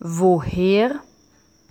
Vorher